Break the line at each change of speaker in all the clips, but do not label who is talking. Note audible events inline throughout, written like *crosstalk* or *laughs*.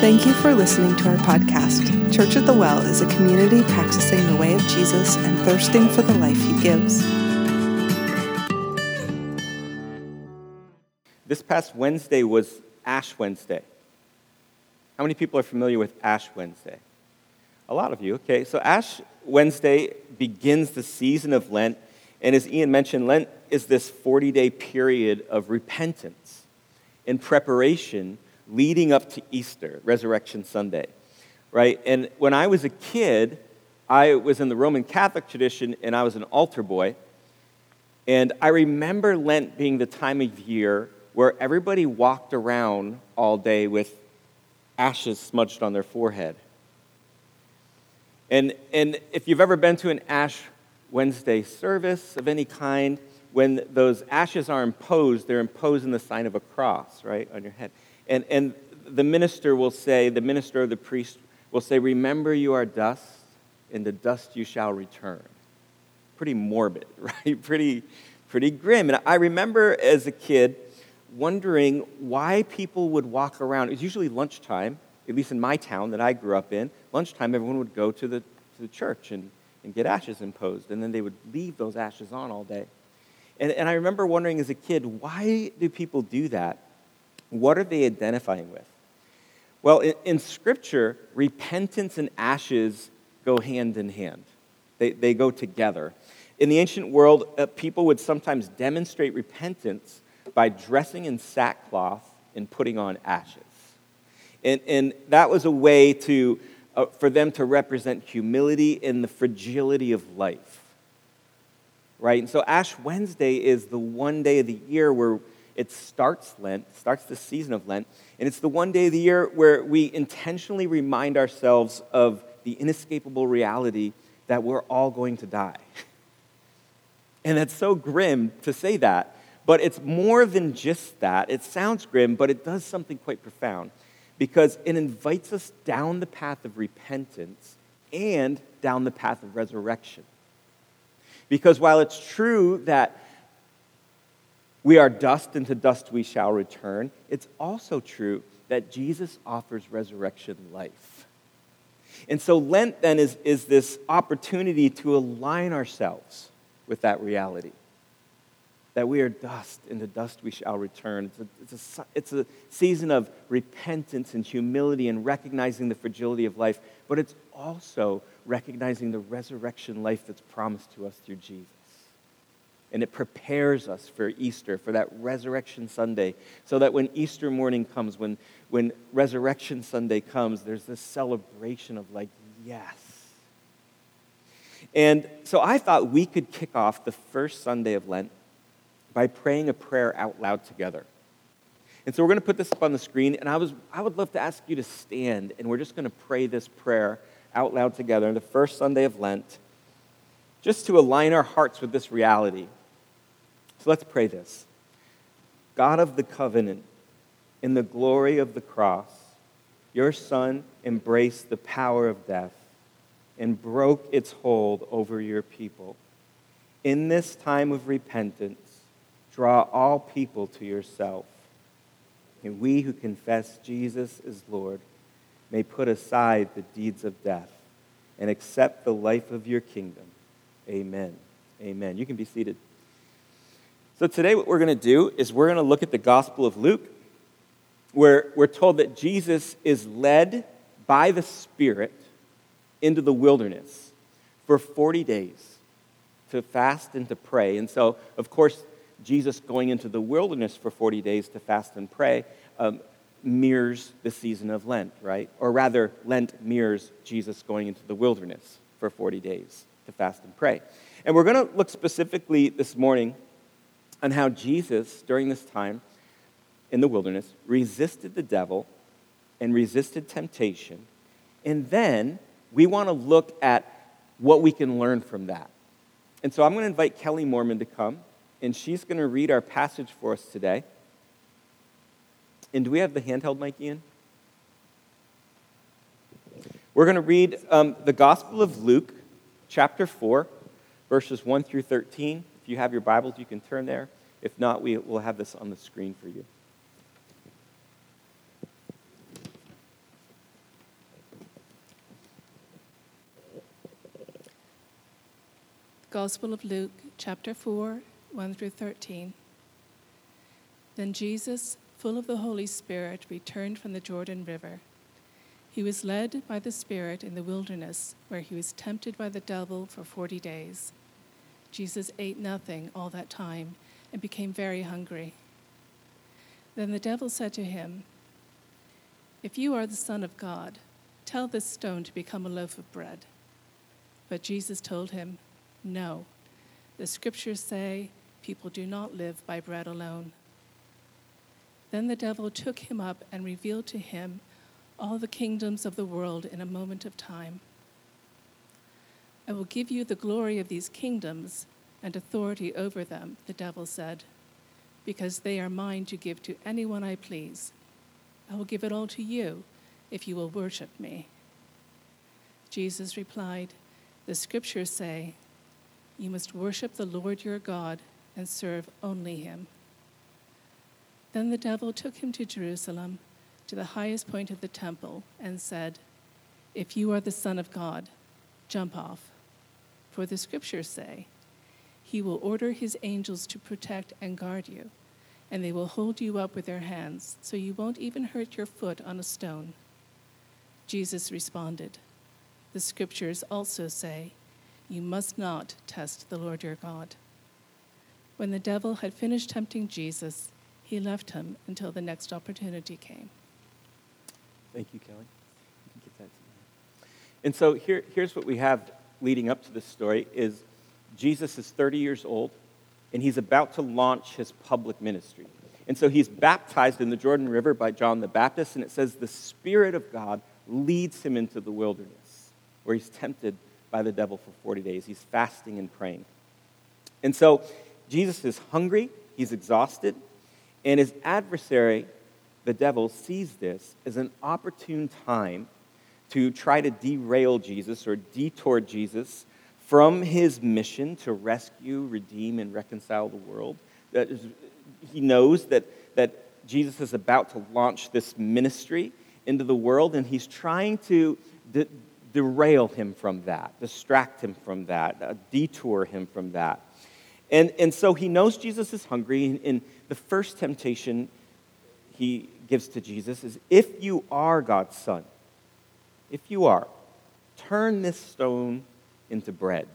Thank you for listening to our podcast. Church at the Well is a community practicing the way of Jesus and thirsting for the life he gives.
This past Wednesday was Ash Wednesday. How many people are familiar with Ash Wednesday? A lot of you. Okay, so Ash Wednesday begins the season of Lent, and as Ian mentioned, Lent is this 40 day period of repentance in preparation leading up to Easter, Resurrection Sunday, right? And when I was a kid, I was in the Roman Catholic tradition and I was an altar boy. And I remember Lent being the time of year where everybody walked around all day with ashes smudged on their forehead. And, and if you've ever been to an Ash Wednesday service of any kind, when those ashes are imposed, they're imposed in the sign of a cross, right, on your head. And, and the minister will say, the minister or the priest will say, Remember you are dust, and to dust you shall return. Pretty morbid, *laughs* right? Pretty, pretty grim. And I remember as a kid wondering why people would walk around. It was usually lunchtime, at least in my town that I grew up in. Lunchtime, everyone would go to the, to the church and, and get ashes imposed, and then they would leave those ashes on all day. And, and I remember wondering as a kid, why do people do that? What are they identifying with? Well, in, in Scripture, repentance and ashes go hand in hand, they, they go together. In the ancient world, uh, people would sometimes demonstrate repentance by dressing in sackcloth and putting on ashes. And, and that was a way to, uh, for them to represent humility and the fragility of life. Right? And so Ash Wednesday is the one day of the year where it starts Lent, starts the season of Lent, and it's the one day of the year where we intentionally remind ourselves of the inescapable reality that we're all going to die. *laughs* And that's so grim to say that, but it's more than just that. It sounds grim, but it does something quite profound because it invites us down the path of repentance and down the path of resurrection. Because while it's true that we are dust, and to dust we shall return. It's also true that Jesus offers resurrection life. And so Lent then is, is this opportunity to align ourselves with that reality. That we are dust, and to dust we shall return. It's a, it's, a, it's a season of repentance and humility and recognizing the fragility of life, but it's also recognizing the resurrection life that's promised to us through Jesus. And it prepares us for Easter, for that Resurrection Sunday, so that when Easter morning comes, when, when Resurrection Sunday comes, there's this celebration of, like, yes. And so I thought we could kick off the first Sunday of Lent by praying a prayer out loud together. And so we're going to put this up on the screen, and I, was, I would love to ask you to stand, and we're just going to pray this prayer out loud together on the first Sunday of Lent, just to align our hearts with this reality let's pray this God of the covenant, in the glory of the cross, your Son embraced the power of death and broke its hold over your people. In this time of repentance, draw all people to yourself. And we who confess Jesus is Lord may put aside the deeds of death and accept the life of your kingdom. Amen. Amen. You can be seated. So, today, what we're going to do is we're going to look at the Gospel of Luke, where we're told that Jesus is led by the Spirit into the wilderness for 40 days to fast and to pray. And so, of course, Jesus going into the wilderness for 40 days to fast and pray um, mirrors the season of Lent, right? Or rather, Lent mirrors Jesus going into the wilderness for 40 days to fast and pray. And we're going to look specifically this morning on how Jesus, during this time in the wilderness, resisted the devil and resisted temptation. And then we want to look at what we can learn from that. And so I'm going to invite Kelly Mormon to come, and she's going to read our passage for us today. And do we have the handheld mic, Ian? We're going to read um, the Gospel of Luke, chapter 4, verses 1 through 13. If you have your Bibles, you can turn there. If not, we will have this on the screen for you.
Gospel of Luke, chapter 4, 1 through 13. Then Jesus, full of the Holy Spirit, returned from the Jordan River. He was led by the Spirit in the wilderness, where he was tempted by the devil for forty days. Jesus ate nothing all that time and became very hungry. Then the devil said to him, If you are the Son of God, tell this stone to become a loaf of bread. But Jesus told him, no. The scriptures say people do not live by bread alone. Then the devil took him up and revealed to him all the kingdoms of the world in a moment of time. I will give you the glory of these kingdoms and authority over them, the devil said, because they are mine to give to anyone I please. I will give it all to you if you will worship me. Jesus replied, The scriptures say, you must worship the Lord your God and serve only him. Then the devil took him to Jerusalem, to the highest point of the temple, and said, If you are the Son of God, jump off. For the scriptures say, He will order his angels to protect and guard you, and they will hold you up with their hands, so you won't even hurt your foot on a stone. Jesus responded, The scriptures also say, you must not test the Lord your God. When the devil had finished tempting Jesus, he left him until the next opportunity came.
Thank you, Kelly. You and so here, here's what we have leading up to this story is Jesus is 30 years old, and he's about to launch his public ministry. And so he's baptized in the Jordan River by John the Baptist, and it says the Spirit of God leads him into the wilderness, where he's tempted by the devil for 40 days. He's fasting and praying. And so Jesus is hungry, he's exhausted, and his adversary, the devil, sees this as an opportune time to try to derail Jesus or detour Jesus from his mission to rescue, redeem, and reconcile the world. He knows that, that Jesus is about to launch this ministry into the world, and he's trying to derail him from that, distract him from that, uh, detour him from that. And, and so he knows Jesus is hungry, and the first temptation he gives to Jesus is if you are God's son, if you are, turn this stone into bread.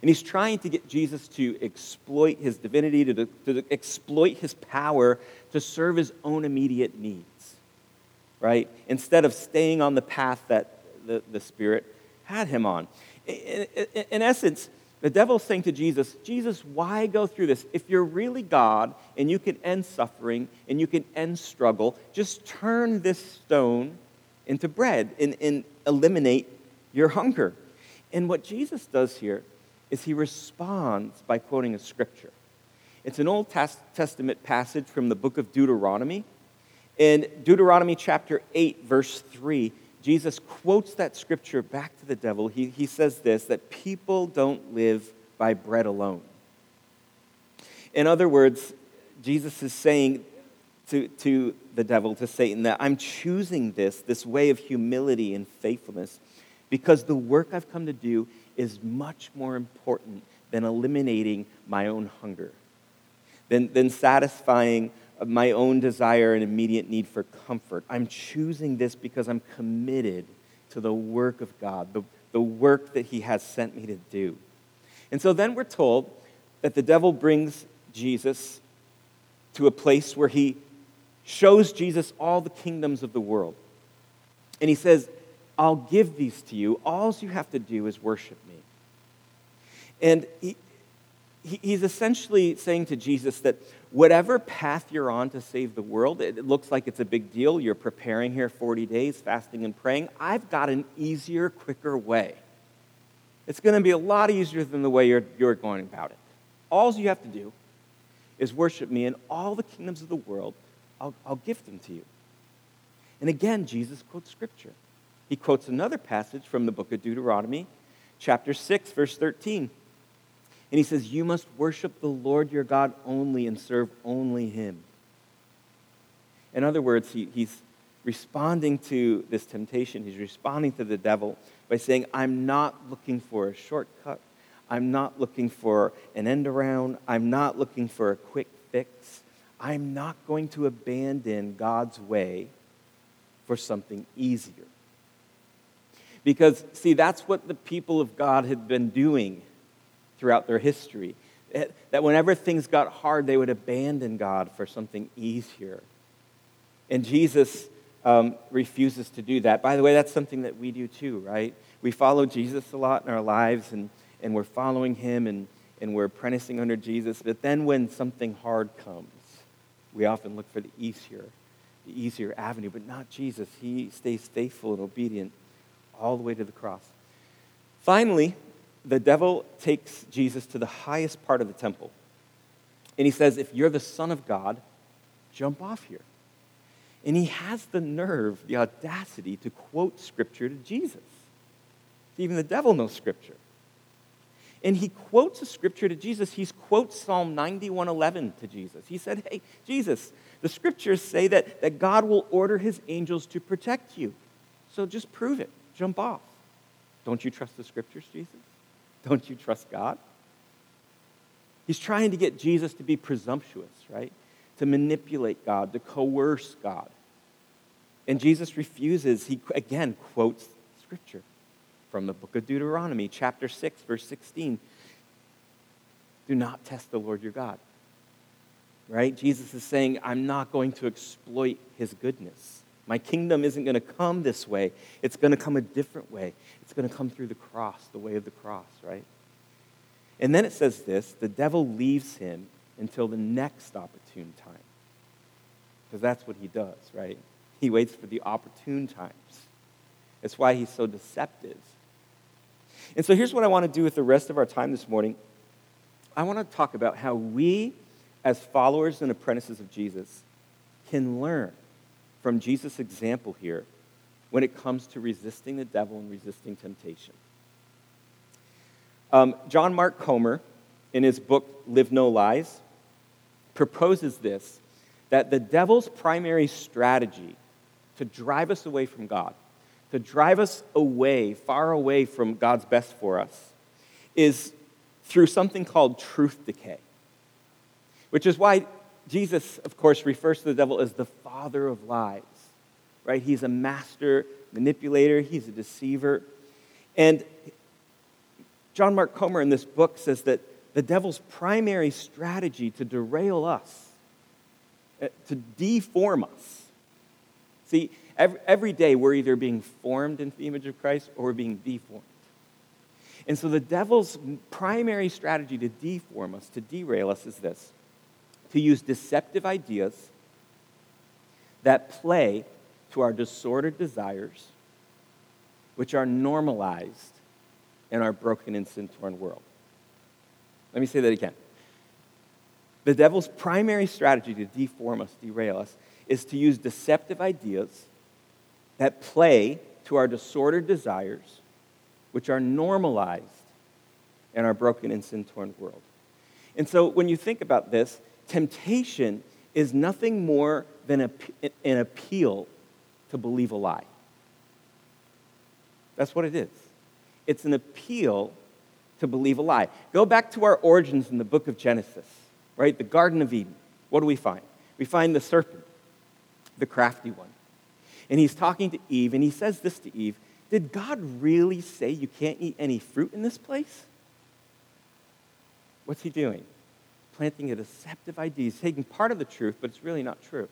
And he's trying to get Jesus to exploit his divinity, to, to exploit his power to serve his own immediate needs, right? Instead of staying on the path that the, the Spirit had him on. In, in, in essence, the devil's saying to Jesus, Jesus, why go through this? If you're really God and you can end suffering and you can end struggle, just turn this stone into bread and, and eliminate your hunger. And what Jesus does here is he responds by quoting a scripture. It's an Old Testament passage from the book of Deuteronomy. In Deuteronomy chapter 8, verse 3, Jesus quotes that scripture back to the devil. He, he says this that people don't live by bread alone. In other words, Jesus is saying to, to the devil, to Satan, that I'm choosing this, this way of humility and faithfulness, because the work I've come to do is much more important than eliminating my own hunger, than, than satisfying my own desire and immediate need for comfort. I'm choosing this because I'm committed to the work of God, the, the work that He has sent me to do. And so then we're told that the devil brings Jesus to a place where he shows Jesus all the kingdoms of the world. And he says, I'll give these to you. All you have to do is worship me. And he, he's essentially saying to Jesus that whatever path you're on to save the world, it looks like it's a big deal. You're preparing here 40 days, fasting and praying. I've got an easier, quicker way. It's going to be a lot easier than the way you're, you're going about it. All you have to do is worship me, and all the kingdoms of the world, I'll, I'll give them to you. And again, Jesus quotes scripture. He quotes another passage from the book of Deuteronomy, chapter 6, verse 13. And he says, You must worship the Lord your God only and serve only him. In other words, he, he's responding to this temptation. He's responding to the devil by saying, I'm not looking for a shortcut. I'm not looking for an end around. I'm not looking for a quick fix. I'm not going to abandon God's way for something easier. Because, see, that's what the people of God had been doing throughout their history. That whenever things got hard, they would abandon God for something easier. And Jesus um, refuses to do that. By the way, that's something that we do too, right? We follow Jesus a lot in our lives, and, and we're following him, and, and we're apprenticing under Jesus. But then when something hard comes, we often look for the easier, the easier avenue, but not Jesus. He stays faithful and obedient all the way to the cross. Finally, the devil takes Jesus to the highest part of the temple. And he says, If you're the Son of God, jump off here. And he has the nerve, the audacity to quote Scripture to Jesus. Even the devil knows Scripture. And he quotes a scripture to Jesus. He quotes Psalm 91:11 to Jesus. He said, Hey, Jesus, the scriptures say that, that God will order his angels to protect you. So just prove it jump off. Don't you trust the scriptures, Jesus? Don't you trust God? He's trying to get Jesus to be presumptuous, right? To manipulate God, to coerce God. And Jesus refuses. He again quotes scripture from the book of Deuteronomy, chapter 6, verse 16. Do not test the Lord your God. Right? Jesus is saying, I'm not going to exploit his goodness. My kingdom isn't going to come this way. It's going to come a different way. It's going to come through the cross, the way of the cross, right? And then it says this the devil leaves him until the next opportune time. Because that's what he does, right? He waits for the opportune times. That's why he's so deceptive. And so here's what I want to do with the rest of our time this morning. I want to talk about how we, as followers and apprentices of Jesus, can learn from Jesus' example here when it comes to resisting the devil and resisting temptation. Um, John Mark Comer, in his book Live No Lies, proposes this that the devil's primary strategy to drive us away from God, to drive us away, far away from God's best for us, is through something called truth decay. Which is why Jesus, of course, refers to the devil as the father of lies, right? He's a master manipulator, he's a deceiver. And John Mark Comer in this book says that the devil's primary strategy to derail us, eh, to deform us. Every, every day we're either being formed into the image of Christ or we're being deformed. And so the devil's primary strategy to deform us, to derail us, is this to use deceptive ideas that play to our disordered desires, which are normalized in our broken and sin torn world. Let me say that again. The devil's primary strategy to deform us, derail us, is to use deceptive ideas that play to our disordered desires, which are normalized in our broken and sin torn world. And so when you think about this, temptation is nothing more than a, an appeal to believe a lie. That's what it is. It's an appeal to believe a lie. Go back to our origins in the book of Genesis, right? The Garden of Eden. What do we find? We find the serpent, the crafty one. And he's talking to Eve, and he says this to Eve Did God really say you can't eat any fruit in this place? What's he doing? planting a deceptive idea. He's taking part of the truth, but it's really not true.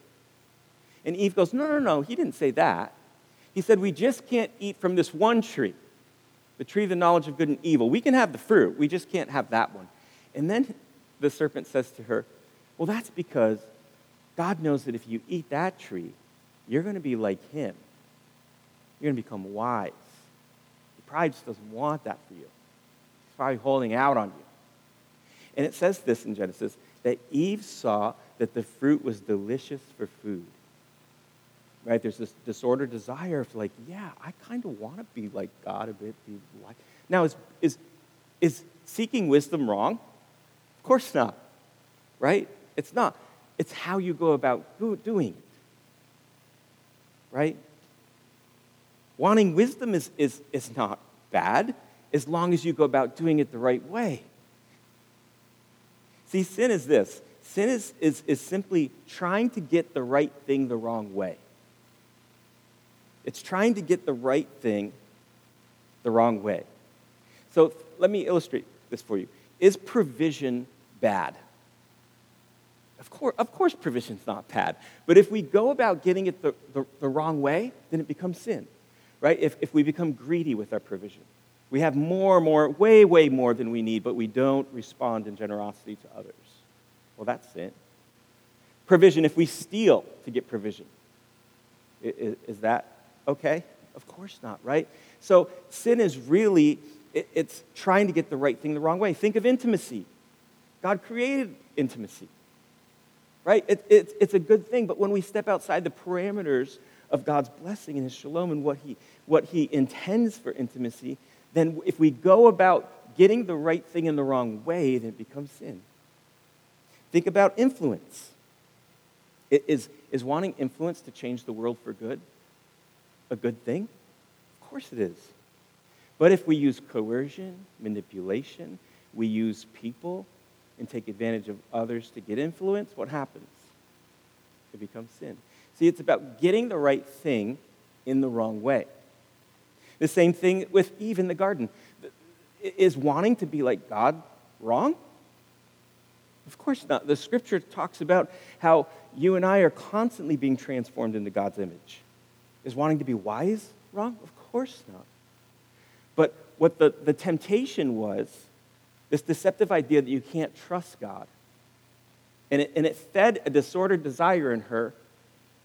And Eve goes, No, no, no, he didn't say that. He said, We just can't eat from this one tree, the tree of the knowledge of good and evil. We can have the fruit, we just can't have that one. And then the serpent says to her, Well, that's because God knows that if you eat that tree, you're going to be like him. You're going to become wise. The Pride just doesn't want that for you. It's probably holding out on you. And it says this in Genesis that Eve saw that the fruit was delicious for food. Right? There's this disordered desire of like, yeah, I kind of want to be like God a bit. Be like. Now, is, is, is seeking wisdom wrong? Of course not. Right? It's not. It's how you go about doing it. Right? Wanting wisdom is, is, is not bad. as long as you go about doing it the right way. See, sin is this sin is, is, is simply trying to get the right thing the wrong way. It's trying to get the right thing the wrong way. So let me illustrate this for you. Is provision bad? Of course, of course provision's not bad. But if we go about getting it the, the, the wrong way, then it becomes sin, right? If, if we become greedy with our provision. We have more, more, way, way more than we need, but we don't respond in generosity to others. Well, that's sin. Provision, if we steal to get provision, is, is that okay? Of course not, right? So sin is really, it's trying to get the right thing the wrong way. Think of intimacy. God created intimacy, right? It, it, it's a good thing, but when we step outside the parameters of God's blessing and His shalom and what He, what he intends for intimacy, then if we go about getting the right thing in the wrong way, then it becomes sin. Think about influence. Is, is wanting influence to change the world for good a good thing? Of course it is. But if we use coercion, manipulation, we use people and take advantage of others to get influence, what happens? It becomes sin. See, it's about getting the right thing in the wrong way. The same thing with Eve in the garden. Is wanting to be like God wrong? Of course not. The scripture talks about how you and I are constantly being transformed into God's image. Is wanting to be wise wrong? Of course not. But what the, the temptation was, this deceptive idea that you can't trust God. And it, and it fed a disordered desire in her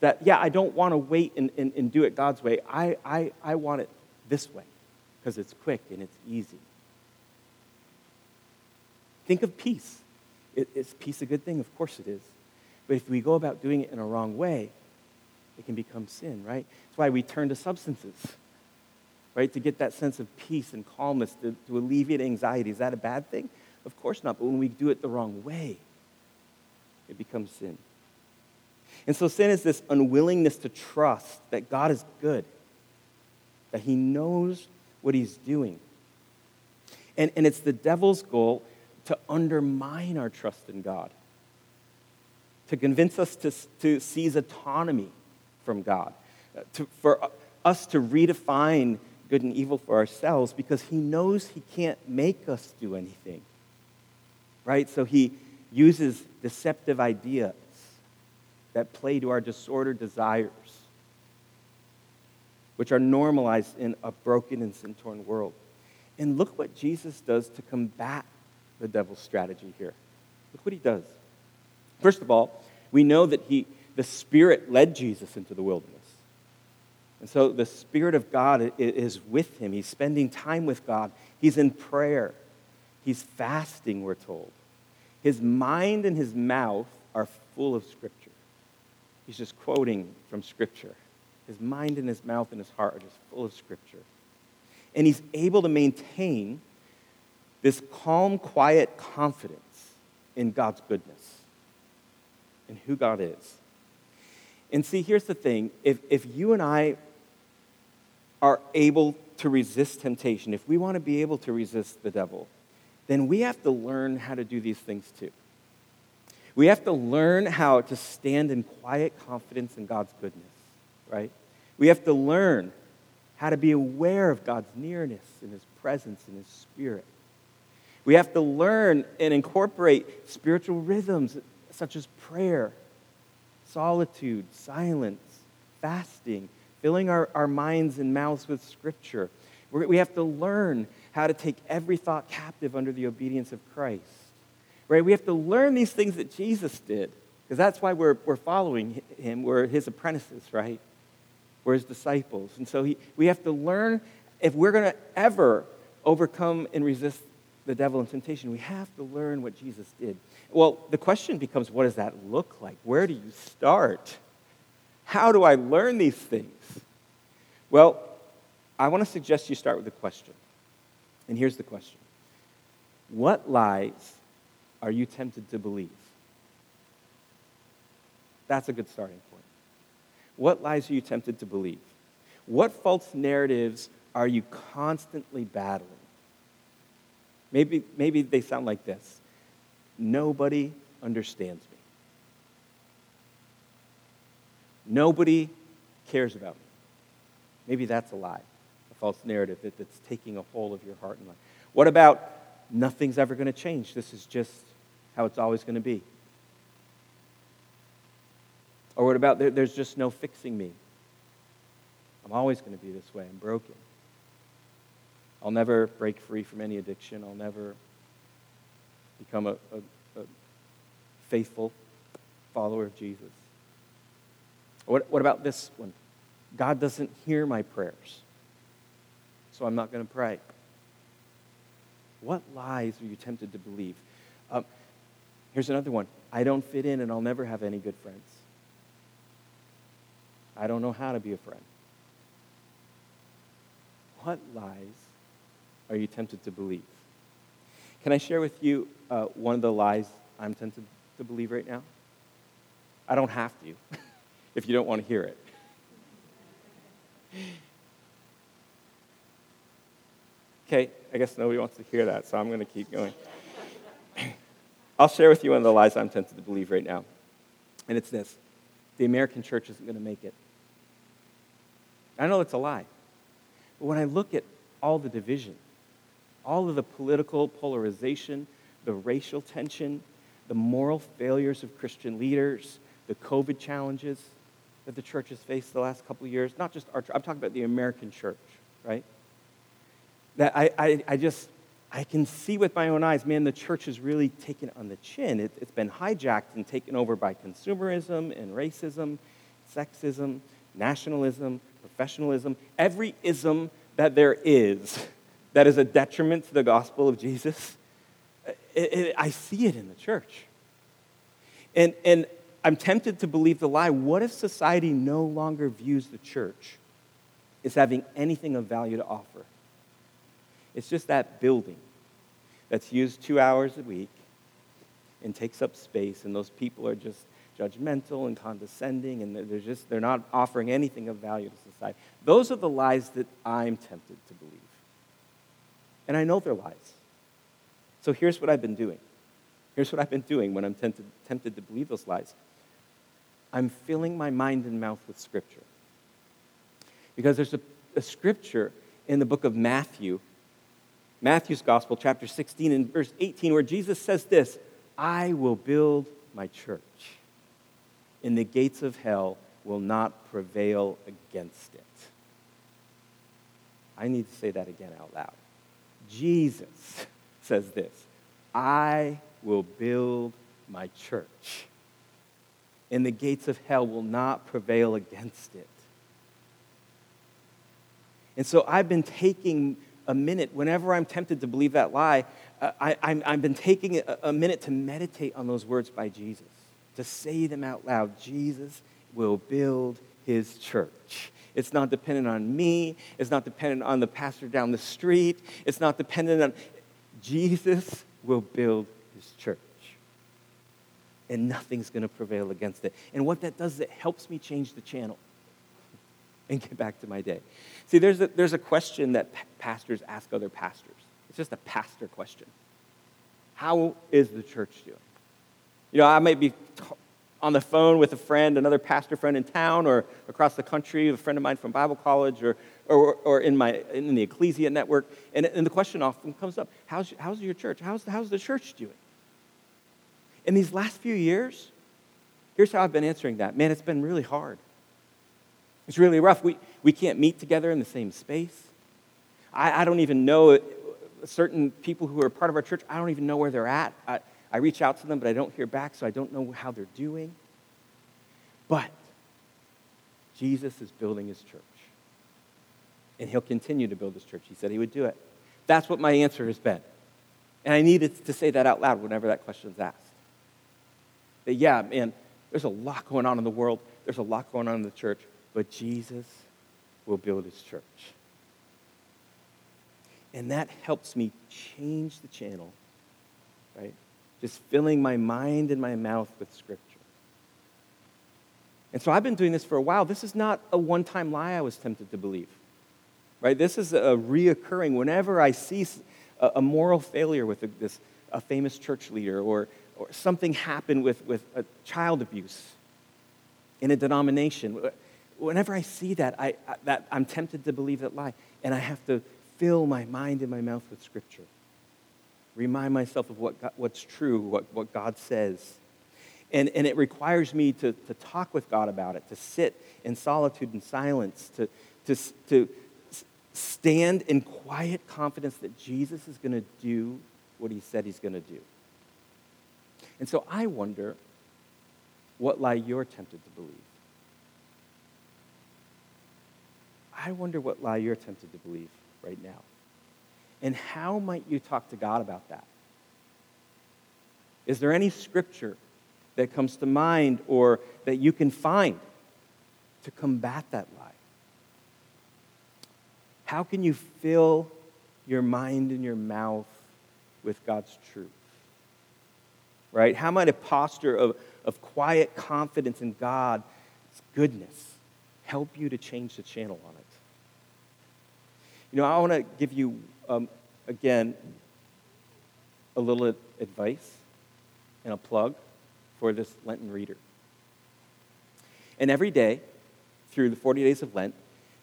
that, yeah, I don't want to wait and, and, and do it God's way. I, I, I want it this way because it's quick and it's easy. Think of peace. Is peace a good thing? Of course it is. But if we go about doing it in a wrong way, it can become sin, right? That's why we turn to substances, right? To get that sense of peace and calmness, to, to alleviate anxiety. Is that a bad thing? Of course not. But when we do it the wrong way, it becomes sin. And so sin is this unwillingness to trust that God is good, that he knows what he's doing. And, and it's the devil's goal to undermine our trust in God, to convince us to, to seize autonomy from God, to, for us to redefine good and evil for ourselves because he knows he can't make us do anything. Right? So he uses deceptive ideas that play to our disordered desires, which are normalized in a broken and sin torn world. And look what Jesus does to combat the devil's strategy here. Look what he does. First of all, we know that he, the Spirit led Jesus into the wilderness. And so the Spirit of God is with him. He's spending time with God. He's in prayer. He's fasting, we're told. His mind and his mouth are full of Scripture. He's just quoting from Scripture. His mind and his mouth and his heart are just full of Scripture. And he's able to maintain this calm, quiet confidence in God's goodness and who God is. And see, here's the thing if, if you and I are able to resist temptation, if we want to be able to resist the devil, then we have to learn how to do these things too. We have to learn how to stand in quiet confidence in God's goodness, right? We have to learn how to be aware of God's nearness and His presence and His Spirit. We have to learn and incorporate spiritual rhythms such as prayer solitude, silence, fasting, filling our, our minds and mouths with Scripture. We're, we have to learn how to take every thought captive under the obedience of Christ. Right? We have to learn these things that Jesus did, because that's why we're, we're following him. We're his apprentices, right? We're his disciples. And so he, we have to learn if we're going to ever overcome and resist the devil and temptation, we have to learn what Jesus did. Well, the question becomes what does that look like? Where do you start? How do I learn these things? Well, I want to suggest you start with a question. And here's the question What lies are you tempted to believe? That's a good starting point. What lies are you tempted to believe? What false narratives are you constantly battling? Maybe, maybe they sound like this Nobody understands me. Nobody cares about me. Maybe that's a lie, a false narrative that, that's taking a hold of your heart and life. What about nothing's ever going to change? This is just how it's always going to be. Or what about there, there's just no fixing me? I'm always going to be this way. I'm broken. I'll never break free from any addiction. I'll never become a, a, a faithful follower of Jesus. What, what about this one? God doesn't hear my prayers, so I'm not going to pray. What lies are you tempted to believe? Um, here's another one I don't fit in and I'll never have any good friends. I don't know how to be a friend. What lies are you tempted to believe? Can I share with you uh, one of the lies I'm tempted to believe right now? I don't have to *laughs* if you don't want to hear it. Okay, I guess nobody wants to hear that, so I'm going to keep going. *laughs* I'll share with you one of the lies I'm tempted to believe right now. And it's this the American church isn't going to make it. I know it's a lie. But when I look at all the division, all of the political polarization, the racial tension, the moral failures of Christian leaders, the COVID challenges that the church has faced the last couple of years, not just our church, I'm talking about the American church, right? That I, I, I just, I can see with my own eyes, man, the church has really taken on the chin. It, it's been hijacked and taken over by consumerism and racism, sexism, nationalism, professionalism, every ism that there is that is a detriment to the gospel of Jesus. It, it, I see it in the church. And, and I'm tempted to believe the lie. What if society no longer views the church as having anything of value to offer? It's just that building that's used two hours a week and takes up space, and those people are just judgmental and condescending, and they're just they're not offering anything of value to society. Those are the lies that I'm tempted to believe. And I know they're lies. So here's what I've been doing. Here's what I've been doing when I'm tempted, tempted to believe those lies. I'm filling my mind and mouth with Scripture. Because there's a, a Scripture in the book of Matthew, Matthew's Gospel, chapter 16 and verse 18, where Jesus says this I will build my church and the gates of hell will not prevail against it. I need to say that again out loud. Jesus *laughs* says this I will build my church, and the gates of hell will not prevail against it. And so I've been taking a minute, whenever I'm tempted to believe that lie, uh, I, have been taking a, a minute to meditate on those words by Jesus to say them out loud. Jesus will build his church. It's not dependent on me. It's not dependent on the pastor down the street. It's not dependent on. Jesus will build his church. And nothing's going to prevail against it. And what that does is it helps me change the channel *laughs* and get back to my day. See, there's a, there's a question that pastors ask other pastors. It's just a pastor question. How is the church doing? You know, I might be on the phone with a friend, another pastor friend in town or across the country, a friend of mine from Bible college or, or, or in, my, in the Ecclesia network, and, and the question often comes up how's, how's your church? How's, how's the church doing? In these last few years, here's how I've been answering that. Man, it's been really hard. It's really rough. We, we can't meet together in the same space. I, I don't even know certain people who are part of our church, I don't even know where they're at. I, I reach out to them, but I don't hear back, so I don't know how they're doing. But Jesus is building his church. And he'll continue to build his church. He said he would do it. That's what my answer has been. And I needed to say that out loud whenever that question is asked. That, yeah, man, there's a lot going on in the world, there's a lot going on in the church, but Jesus will build his church. And that helps me change the channel, right? just filling my mind and my mouth with Scripture. And so I've been doing this for a while. This is not a one time lie I was tempted to believe. Right? This is a reoccurring. Whenever I see a, moral failure with this, a famous church leader, or, or something happened with, with a child abuse in a denomination. Whenever I see that, I, I, that, I'm tempted to believe that lie. And I have to fill my mind and my mouth with Scripture. Remind myself of what God, what's true, what, what God says. And, and it requires me to, to talk with God about it, to sit in solitude and silence, to, to, to stand in quiet confidence that Jesus is going to do what he said he's going to do. And so I wonder what lie you're tempted to believe. I wonder what lie you're tempted to believe right now. And how might you talk to God about that? Is there any scripture that comes to mind or that you can find to combat that lie? How can you fill your mind and your mouth with God's truth? Right? How might a posture of, of quiet confidence in God's goodness help you to change the channel on it? You know, I want to give you, um, again, a little advice and a plug for this Lenten reader. And every day through the 40 days of Lent,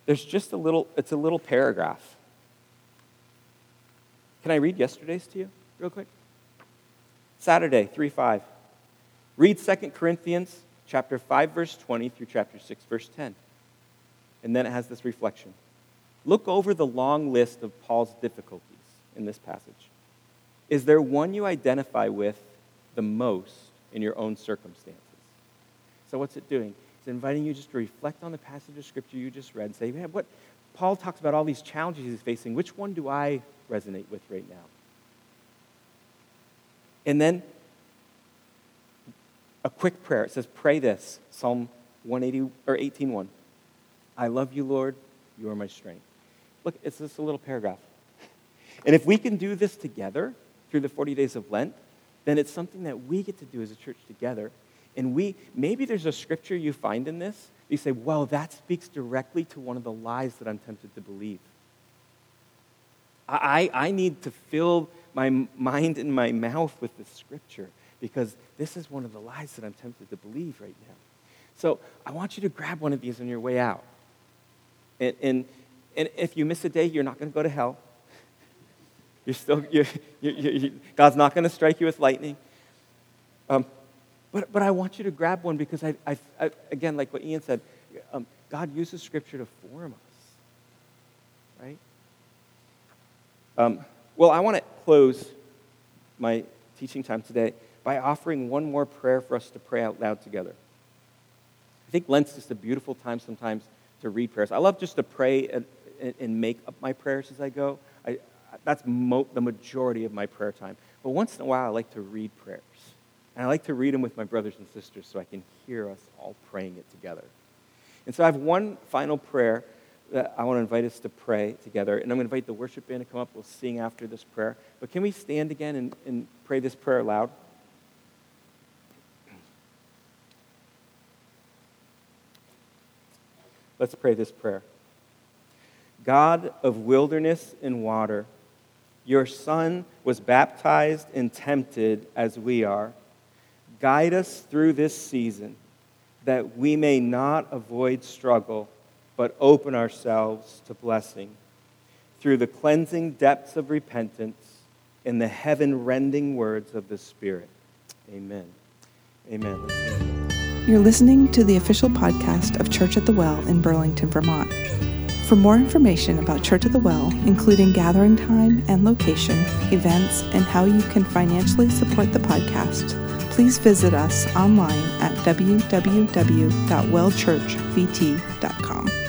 there's just a little, it's a little paragraph. Can I read yesterday's to you real quick? Saturday, 3 5. Read 2 Corinthians chapter 5, verse 20 through chapter 6, verse 10. And then it has this reflection. Look over the long list of Paul's difficulties in this passage. Is there one you identify with the most in your own circumstances? So, what's it doing? It's inviting you just to reflect on the passage of Scripture you just read and say, man, what? Paul talks about all these challenges he's facing. Which one do I resonate with right now? And then a quick prayer. It says, pray this Psalm 180 or 18:1. I love you, Lord. You are my strength. Look, it's just a little paragraph. *laughs* And if we can do this together through the 40 days of Lent, then it's something that we get to do as a church together. And we, maybe there's a scripture you find in this, you say, well, that speaks directly to one of the lies that I'm tempted to believe. I, I need to fill my mind and my mouth with the scripture because this is one of the lies that I'm tempted to believe right now. So I want you to grab one of these on your way out. And, and and if you miss a day, you're not going to go to hell. You're still, you're, you're, you're, God's not going to strike you with lightning. Um, but, but I want you to grab one because, I, I, I again, like what Ian said, um, God uses Scripture to form us, right? Um, well, I want to close my teaching time today by offering one more prayer for us to pray out loud together. I think Lent's just a beautiful time sometimes to read prayers. I love just to pray and, and, make up my prayers as I go. I, that's mo- the majority of my prayer time. But once in a while, I like to read prayers. And I like to read them with my brothers and sisters so I can hear us all praying it together. And so I have one final prayer I want to invite us to pray together. And I'm going to invite the worship band to come up. We'll sing after this prayer. But can we stand again and, and pray this prayer aloud? Let's pray this prayer. God of wilderness and water, your Son was baptized and tempted as we are. Guide us through this season that we may not avoid struggle, but open ourselves to blessing. Through the cleansing depths of repentance in the heaven rending words of the Spirit. Amen. Amen.
You're listening to the official podcast of Church at the Well in Burlington, Vermont. For more information about Church at the Well, including gathering time and location, events, and how you can financially support the podcast, please visit us online at www.wellchurchvt.com.